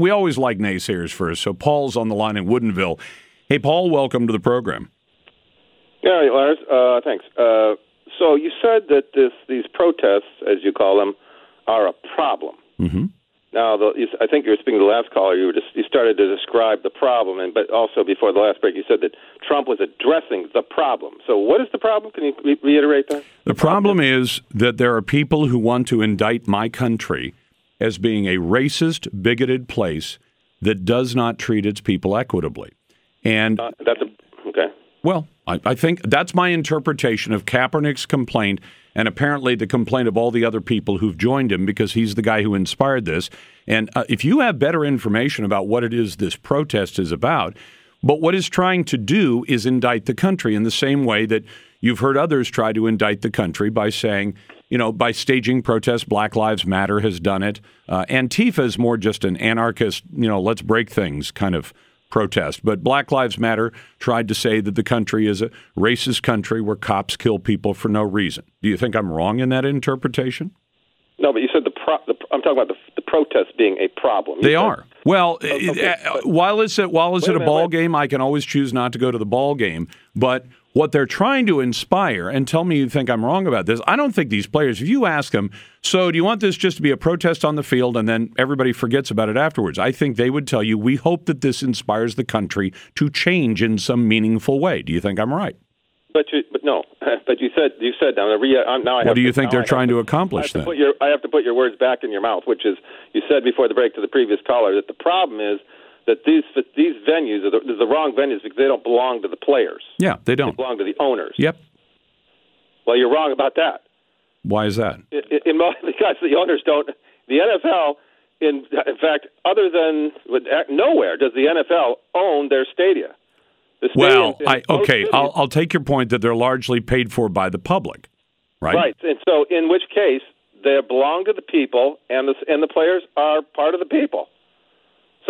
we always like naysayers first. So Paul's on the line in Woodinville. Hey, Paul, welcome to the program. Yeah, Lars. Uh, thanks. Uh, so you said that this these protests, as you call them, are a problem. Mm-hmm. Now, the, you, I think you were speaking to the last caller. You were just you started to describe the problem, and but also before the last break, you said that Trump was addressing the problem. So, what is the problem? Can you re- reiterate that? The problem is that there are people who want to indict my country as being a racist, bigoted place that does not treat its people equitably. And Uh, that's a, okay. well, I, I think that's my interpretation of Kaepernick's complaint and apparently the complaint of all the other people who've joined him because he's the guy who inspired this. And uh, if you have better information about what it is this protest is about, but what it's trying to do is indict the country in the same way that you've heard others try to indict the country by saying, you know, by staging protests, Black Lives Matter has done it. Uh, Antifa is more just an anarchist, you know, let's break things kind of protest. But Black Lives Matter tried to say that the country is a racist country where cops kill people for no reason. Do you think I'm wrong in that interpretation? No, but you said the, pro- the I'm talking about the, the protests being a problem. You They said- are. Well, okay, uh, but- while it's a, while it's at a a minute, ball wait. game, I can always choose not to go to the ball game. But what they're trying to inspire, and tell me you think I'm wrong about this. I don't think these players. If you ask them, so do you want this just to be a protest on the field and then everybody forgets about it afterwards? I think they would tell you, we hope that this inspires the country to change in some meaningful way. Do you think I'm right? But you, but no, but you said you said now. Re, I'm, now I What do you to- think they're I trying to I accomplish have then? your I have to put your words back in your mouth, which is you said before the break to the previous caller that the problem is that these these venues are the, the wrong venues because they don't belong to the players. Yeah, they They don't. belong to the owners. Yep. Well, you're wrong about that. Why is that? In, in, because the owners don't. The NFL, in in fact, other than nowhere does the NFL own their stadia. The Well, I okay. I'll, I'll take your point that they're largely paid for by the public, right? Right, and so in which case they belong to the people, and the and the players are part of the people.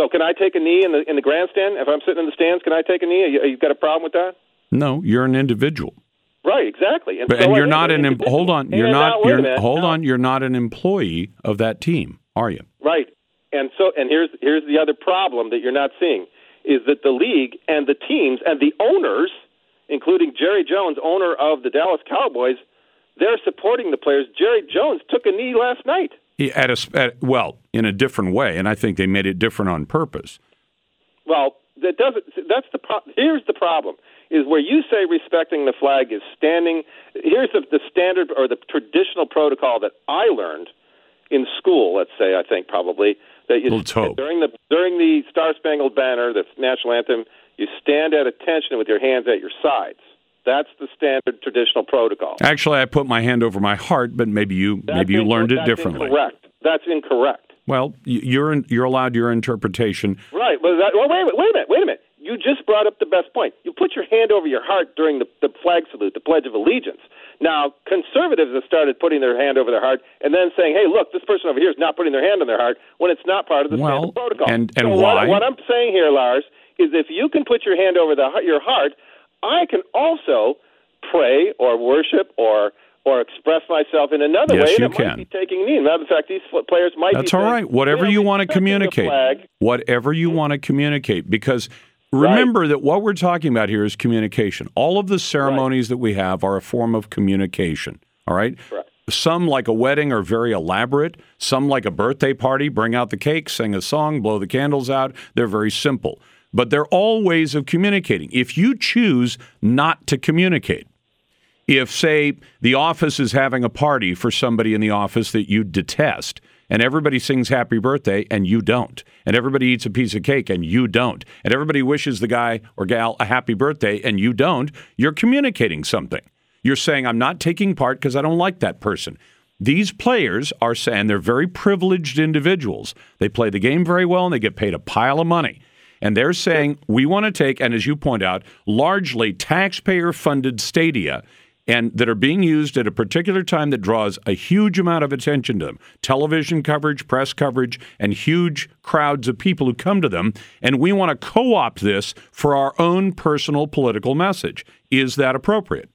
So can I take a knee in the in the grandstand if I'm sitting in the stands? Can I take a knee? You, you got a problem with that? No, you're an individual. Right, exactly. And, But, so and you're not an em- hold on. You're And not. You're minute. hold Now- on. You're not an employee of that team, are you? Right, and so and here's here's the other problem that you're not seeing is that the league and the teams and the owners, including Jerry Jones, owner of the Dallas Cowboys, they're supporting the players. Jerry Jones took a knee last night. At a at, well, in a different way, and I think they made it different on purpose. Well, that doesn't. That's the pro- here's the problem: is where you say respecting the flag is standing. Here's the, the standard or the traditional protocol that I learned in school. Let's say I think probably that you Let's hope. during the during the Star Spangled Banner, the national anthem, you stand at attention with your hands at your sides. That's the standard traditional protocol. Actually, I put my hand over my heart, but maybe you That's maybe you learned it differently. Incorrect. That's incorrect. Well, you're in, you're allowed your interpretation. Right. Well, that, well, wait a minute. Wait a minute. Wait a minute. You just brought up the best point. You put your hand over your heart during the, the flag salute, the Pledge of Allegiance. Now, conservatives have started putting their hand over their heart and then saying, "Hey, look, this person over here is not putting their hand on their heart when it's not part of the Well, standard protocol." and- and so why? What, what I'm saying here, Lars, is if you can put your hand over the, your heart, I can also pray or worship or or express myself in another Yes, way. you and it can. might be taking knee. Matter of fact, these players might. That's be all saying, right. Whatever "We're you want to communicate. Whatever you mm-hmm. want to communicate. Because remember that what we're talking about here is communication. All of the ceremonies that we have are a form of communication. All right? Correct. Some, like a wedding, are very elaborate. Some, like a birthday party, bring out the cake, sing a song, blow the candles out. They're very simple. But they're all ways of communicating. If you choose not to communicate, if, say, the office is having a party for somebody in the office that you detest, and everybody sings happy birthday and you don't, and everybody eats a piece of cake and you don't, and everybody wishes the guy or gal a happy birthday and you don't, you're communicating something. You're saying, I'm not taking part because I don't like that person. These players are saying they're very privileged individuals. They play the game very well and they get paid a pile of money. And they're saying, we want to take, and as you point out, largely taxpayer funded stadia and that are being used at a particular time that draws a huge amount of attention to them television coverage, press coverage, and huge crowds of people who come to them. And we want to co opt this for our own personal political message. Is that appropriate?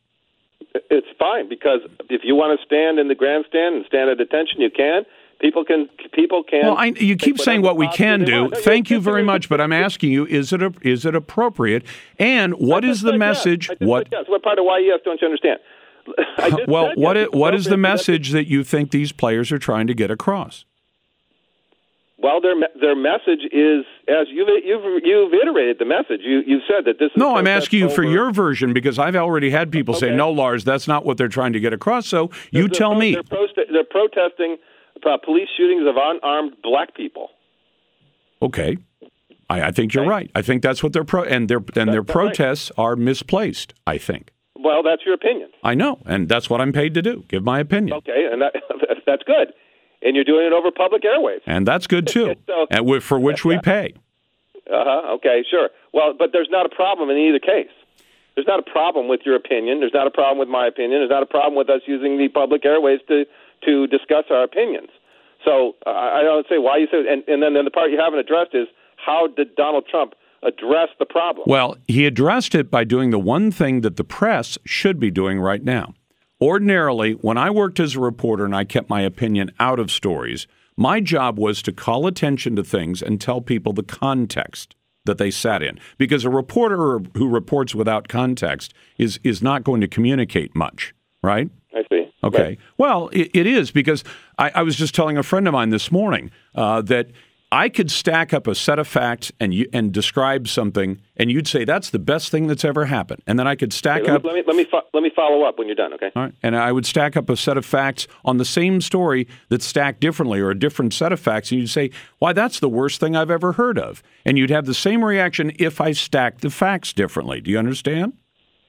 It's fine because if you want to stand in the grandstand and stand at attention, you can. People can people can. Well, I, you keep saying what we can do. Thank you very much, but I'm asking you: is it a, is it appropriate? And what is the message? Yes. What? Yes. What part of why yes? Don't you understand? well, what yes, what is the message that you think these players are trying to get across? Well, their their message is as you've you've you've iterated the message. You you said that this. is No, I'm asking you over. for your version because I've already had people okay. say, "No, Lars, that's not what they're trying to get across." So you they're, tell they're, me. They're, they're protesting uh, police shootings of unarmed black people. Okay, I, I think you're okay. right. I think that's what they're pro and their and their protests right. are misplaced. I think. Well, that's your opinion. I know, and that's what I'm paid to do. Give my opinion. Okay, and that, that's good and you're doing it over public airwaves. And that's good too, so, and for which we pay. Uh huh. Okay, sure. Well, but there's not a problem in either case. There's not a problem with your opinion. There's not a problem with my opinion. There's not a problem with us using the public airways to to discuss our opinions. So uh, I don't say why you say, and, and then, then the part you haven't addressed is how did Donald Trump address the problem? Well, he addressed it by doing the one thing that the press should be doing right now Ordinarily, when I worked as a reporter and I kept my opinion out of stories, my job was to call attention to things and tell people the context that they sat in. Because a reporter who reports without context is, is not going to communicate much, right? I see. Okay. Well, it, it is because I, I, was just telling a friend of mine this morning uh, that I could stack up a set of facts and you, and describe something, and you'd say that's the best thing that's ever happened. And then I could stack okay, let up. Let me let me, fo- let me follow up when you're done. Okay. All right. And I would stack up a set of facts on the same story that stacked differently, or a different set of facts, and you'd say, "Why, that's the worst thing I've ever heard of." And you'd have the same reaction if I stacked the facts differently. Do you understand?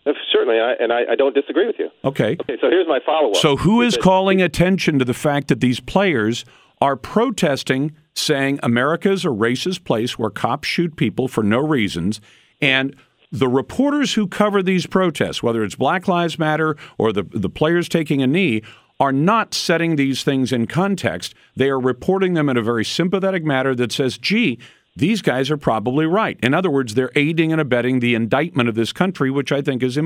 Uh, certainly, I, and I, I, don't disagree with you. Okay. Okay. So here's my follow up. So who is calling attention to the fact that these players are protesting? saying America is a racist place where cops shoot people for no reasons. And the reporters who cover these protests, whether it's Black Lives Matter or the, the players taking a knee, are not setting these things in context. They are reporting them in a very sympathetic manner that says, gee, these guys are probably right. In other words, they're aiding and abetting the indictment of this country, which I think is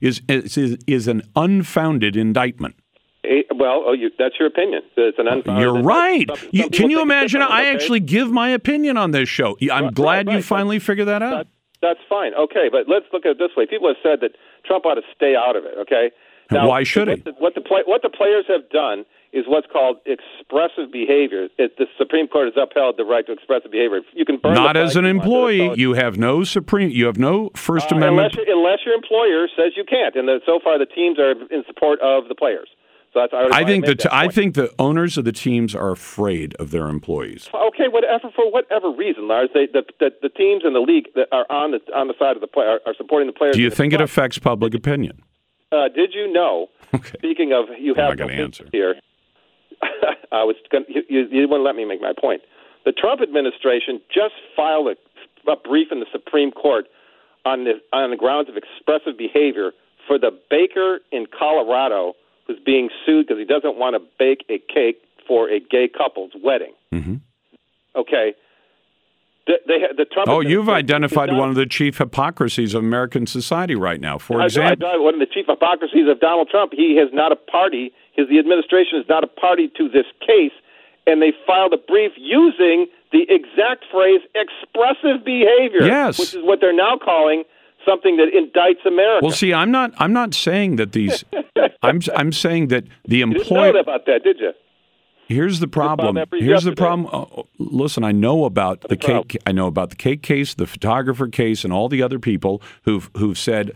is is, is an unfounded indictment. Eh, well, oh, you, that's your opinion. It's an unfounded. You're right. Some, some you, can you imagine? I okay? actually give my opinion on this show. I'm right, glad right, you finally figured that out. That, that's fine. Okay, but let's look at it this way. People have said that Trump ought to stay out of it. Okay. Now, Why should he? What the, what the, play, what the players have done is what's called expressive behavior. It, the Supreme Court has upheld the right to expressive behavior. You can burn not as an employee. You have no supreme. You have no First uh, Amendment. Unless, unless, your employer says you can't, and the, so far the teams are in support of the players. So that's, I, I think the t- I think the owners of the teams are afraid of their employees. Okay, whatever for whatever reason, Lars, they, the, the, the teams in the league that are on the on the side of the play are, are supporting the players. Do you think it affects public opinion? Uh, did you know? Okay. Speaking of, you have no answer here. I was gonna, you, you, you wouldn't let me make my point. The Trump administration just filed a, a brief in the Supreme Court on the on the grounds of expressive behavior for the baker in Colorado who's being sued because he doesn't want to bake a cake for a gay couple's wedding. Mm-hmm. Okay. The, the Trump oh, you've identified one of the chief hypocrisies of American society right now. For example, I, I, one of the chief hypocrisies of Donald Trump. He is not a party. His the administration is not a party to this case, and they filed a brief using the exact phrase "expressive behavior," yes. which is what they're now calling something that indicts America. Well, see, I'm not. I'm not saying that these. I'm. I'm saying that the employer. You didn't know about that, did you? Here's the problem. Here's the problem. Uh, listen, I know about the cake. I know about the cake case, the photographer case, and all the other people who've who've said,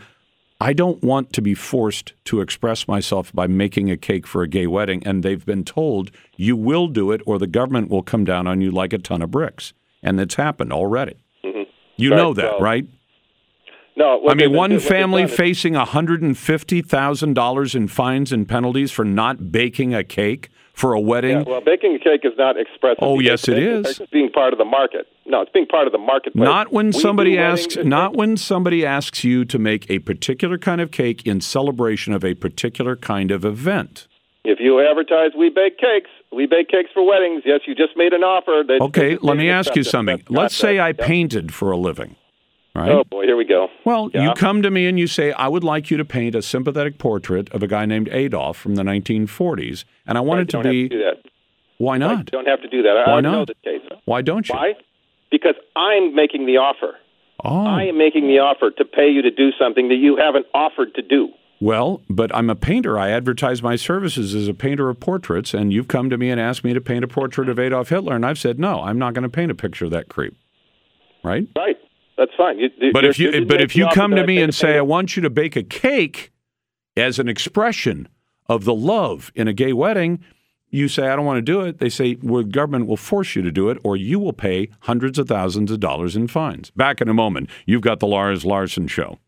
"I don't want to be forced to express myself by making a cake for a gay wedding," and they've been told, "You will do it, or the government will come down on you like a ton of bricks," and it's happened already. Mm-hmm. You right, know that, well, right? No, I mean, one family facing $150,000 in fines and penalties for not baking a cake for a wedding. Yeah, well, baking a cake is not expressive. Oh, yes, it is. It's being part of the market. No, it's being part of the market. Not when somebody asks. Not when somebody asks you to make a particular kind of cake in celebration of a particular kind of event. If you advertise, we bake cakes. We bake cakes for weddings. Yes, you just made an offer. That, okay, let me ask you something. Let's say I painted for a living. Right? Oh boy, here we go. Well, yeah. you come to me and you say, "I would like you to paint a sympathetic portrait of a guy named Adolf from the 1940s, and I want it to be." To Why I not? don't have to do that. I Why I know not? case. Why don't you? Why? Because I'm making the offer. Oh, I am making the offer to pay you to do something that you haven't offered to do. well, but I'm a painter. I advertise my services as a painter of portraits, and you've come to me and asked me to paint a portrait of Adolf Hitler, and I've said no. I'm not going to paint a picture of that creep. Right? Right. That's fine. You, But if you but if you come to me and say I want you to bake a cake as an expression of the love in a gay wedding, you say I don't want to do it. They say well, the government will force you to do it, or you will pay hundreds of thousands of dollars in fines. Back in a moment. You've got the Lars Larson show.